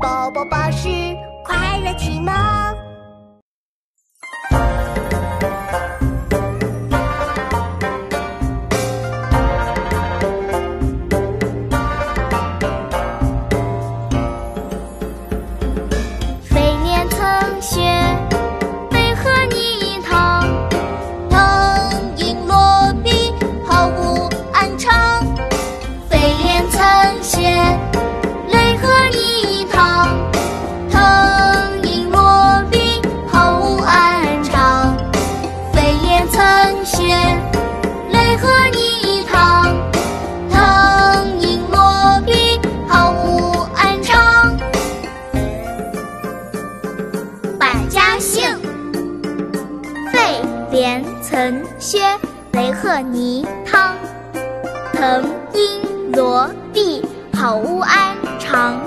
宝宝巴士快乐启蒙。曾学，为何泥塘？藤阴落笔，毫无安常。百家姓：费廉曾学，为何泥塘？藤阴落笔，毫无安常。